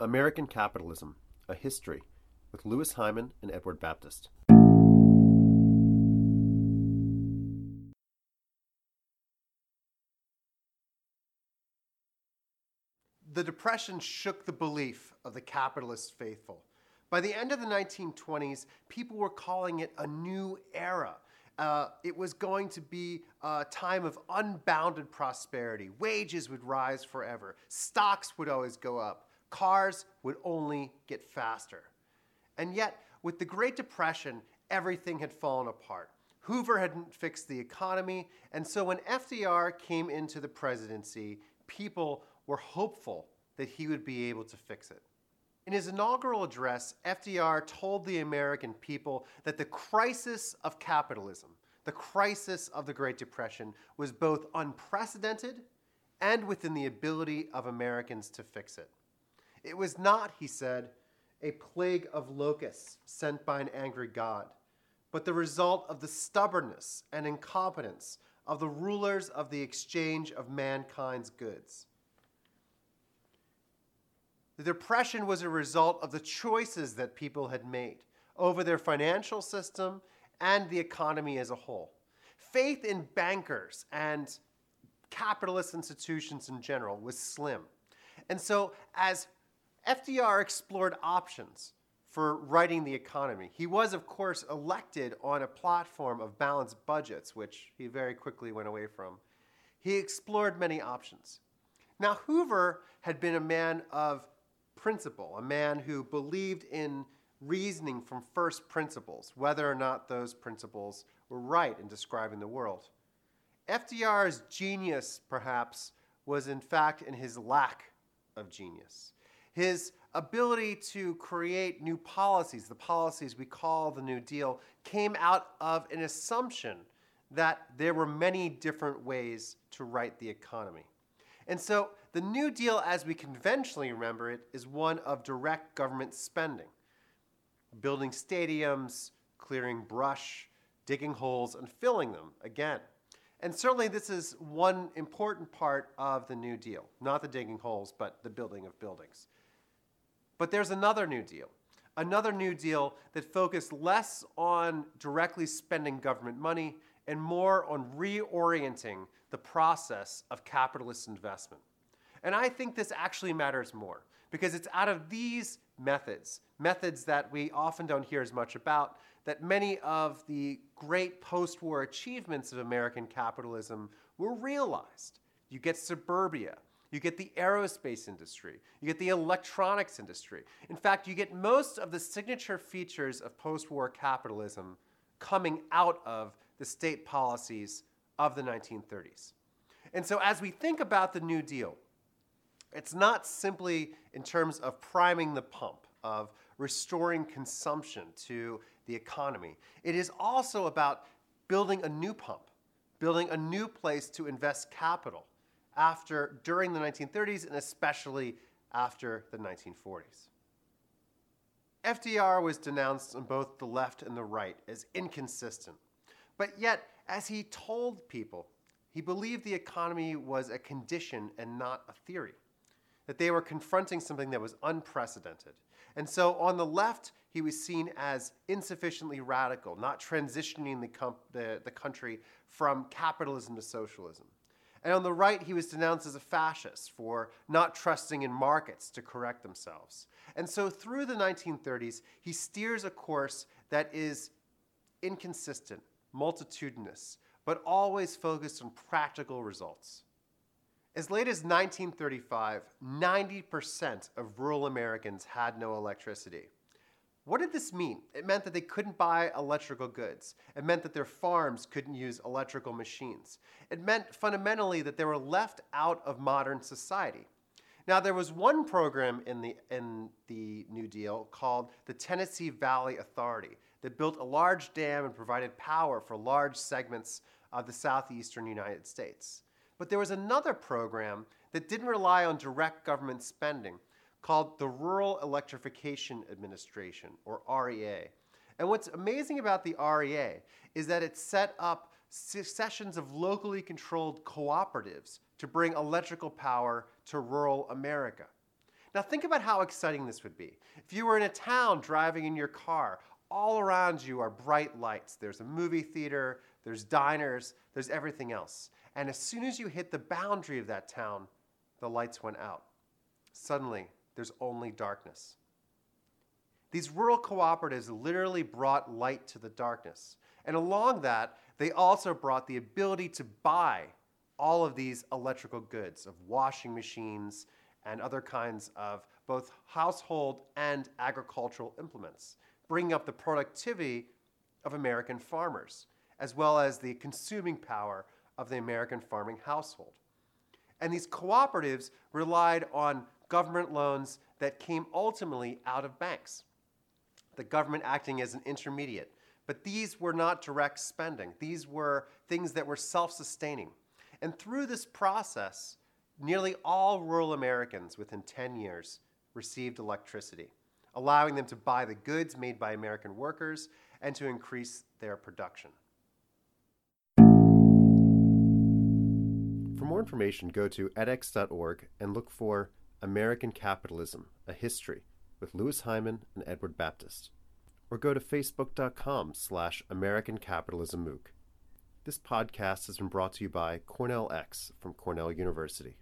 American Capitalism A History with Louis Hyman and Edward Baptist. The Depression shook the belief of the capitalist faithful. By the end of the 1920s, people were calling it a new era. Uh, it was going to be a time of unbounded prosperity. Wages would rise forever. Stocks would always go up. Cars would only get faster. And yet, with the Great Depression, everything had fallen apart. Hoover hadn't fixed the economy, and so when FDR came into the presidency, people were hopeful that he would be able to fix it. In his inaugural address, FDR told the American people that the crisis of capitalism, the crisis of the Great Depression, was both unprecedented and within the ability of Americans to fix it. It was not, he said, a plague of locusts sent by an angry God, but the result of the stubbornness and incompetence of the rulers of the exchange of mankind's goods. The Depression was a result of the choices that people had made over their financial system and the economy as a whole. Faith in bankers and capitalist institutions in general was slim. And so, as FDR explored options for righting the economy, he was, of course, elected on a platform of balanced budgets, which he very quickly went away from. He explored many options. Now, Hoover had been a man of principle, a man who believed in reasoning from first principles, whether or not those principles were right in describing the world. FDR's genius, perhaps, was in fact in his lack of genius. His ability to create new policies, the policies we call the New Deal, came out of an assumption that there were many different ways to right the economy. And so the New Deal, as we conventionally remember it, is one of direct government spending building stadiums, clearing brush, digging holes, and filling them again. And certainly, this is one important part of the New Deal not the digging holes, but the building of buildings. But there's another New Deal, another New Deal that focused less on directly spending government money and more on reorienting the process of capitalist investment. And I think this actually matters more because it's out of these methods, methods that we often don't hear as much about, that many of the great post war achievements of American capitalism were realized. You get suburbia, you get the aerospace industry, you get the electronics industry. In fact, you get most of the signature features of post war capitalism coming out of the state policies of the 1930s. And so, as we think about the New Deal, it's not simply in terms of priming the pump, of restoring consumption to the economy. It is also about building a new pump, building a new place to invest capital after during the 1930s and especially after the 1940s. FDR was denounced on both the left and the right as inconsistent. But yet, as he told people, he believed the economy was a condition and not a theory that they were confronting something that was unprecedented. And so on the left, he was seen as insufficiently radical, not transitioning the, com- the, the country from capitalism to socialism. And on the right, he was denounced as a fascist for not trusting in markets to correct themselves. And so through the 1930s, he steers a course that is inconsistent, multitudinous, but always focused on practical results. As late as 1935, 90% of rural Americans had no electricity. What did this mean? It meant that they couldn't buy electrical goods. It meant that their farms couldn't use electrical machines. It meant fundamentally that they were left out of modern society. Now, there was one program in the, in the New Deal called the Tennessee Valley Authority that built a large dam and provided power for large segments of the southeastern United States. But there was another program that didn't rely on direct government spending called the Rural Electrification Administration, or REA. And what's amazing about the REA is that it set up successions of locally controlled cooperatives to bring electrical power to rural America. Now, think about how exciting this would be. If you were in a town driving in your car, all around you are bright lights. There's a movie theater, there's diners, there's everything else. And as soon as you hit the boundary of that town, the lights went out. Suddenly, there's only darkness. These rural cooperatives literally brought light to the darkness. And along that, they also brought the ability to buy all of these electrical goods of washing machines and other kinds of both household and agricultural implements, bringing up the productivity of American farmers, as well as the consuming power of the American farming household. And these cooperatives relied on government loans that came ultimately out of banks, the government acting as an intermediate. But these were not direct spending, these were things that were self sustaining. And through this process, nearly all rural Americans within 10 years received electricity, allowing them to buy the goods made by American workers and to increase their production. For more information, go to edX.org and look for American Capitalism, a History with Louis Hyman and Edward Baptist. Or go to facebook.com slash American Capitalism MOOC. This podcast has been brought to you by Cornell X from Cornell University.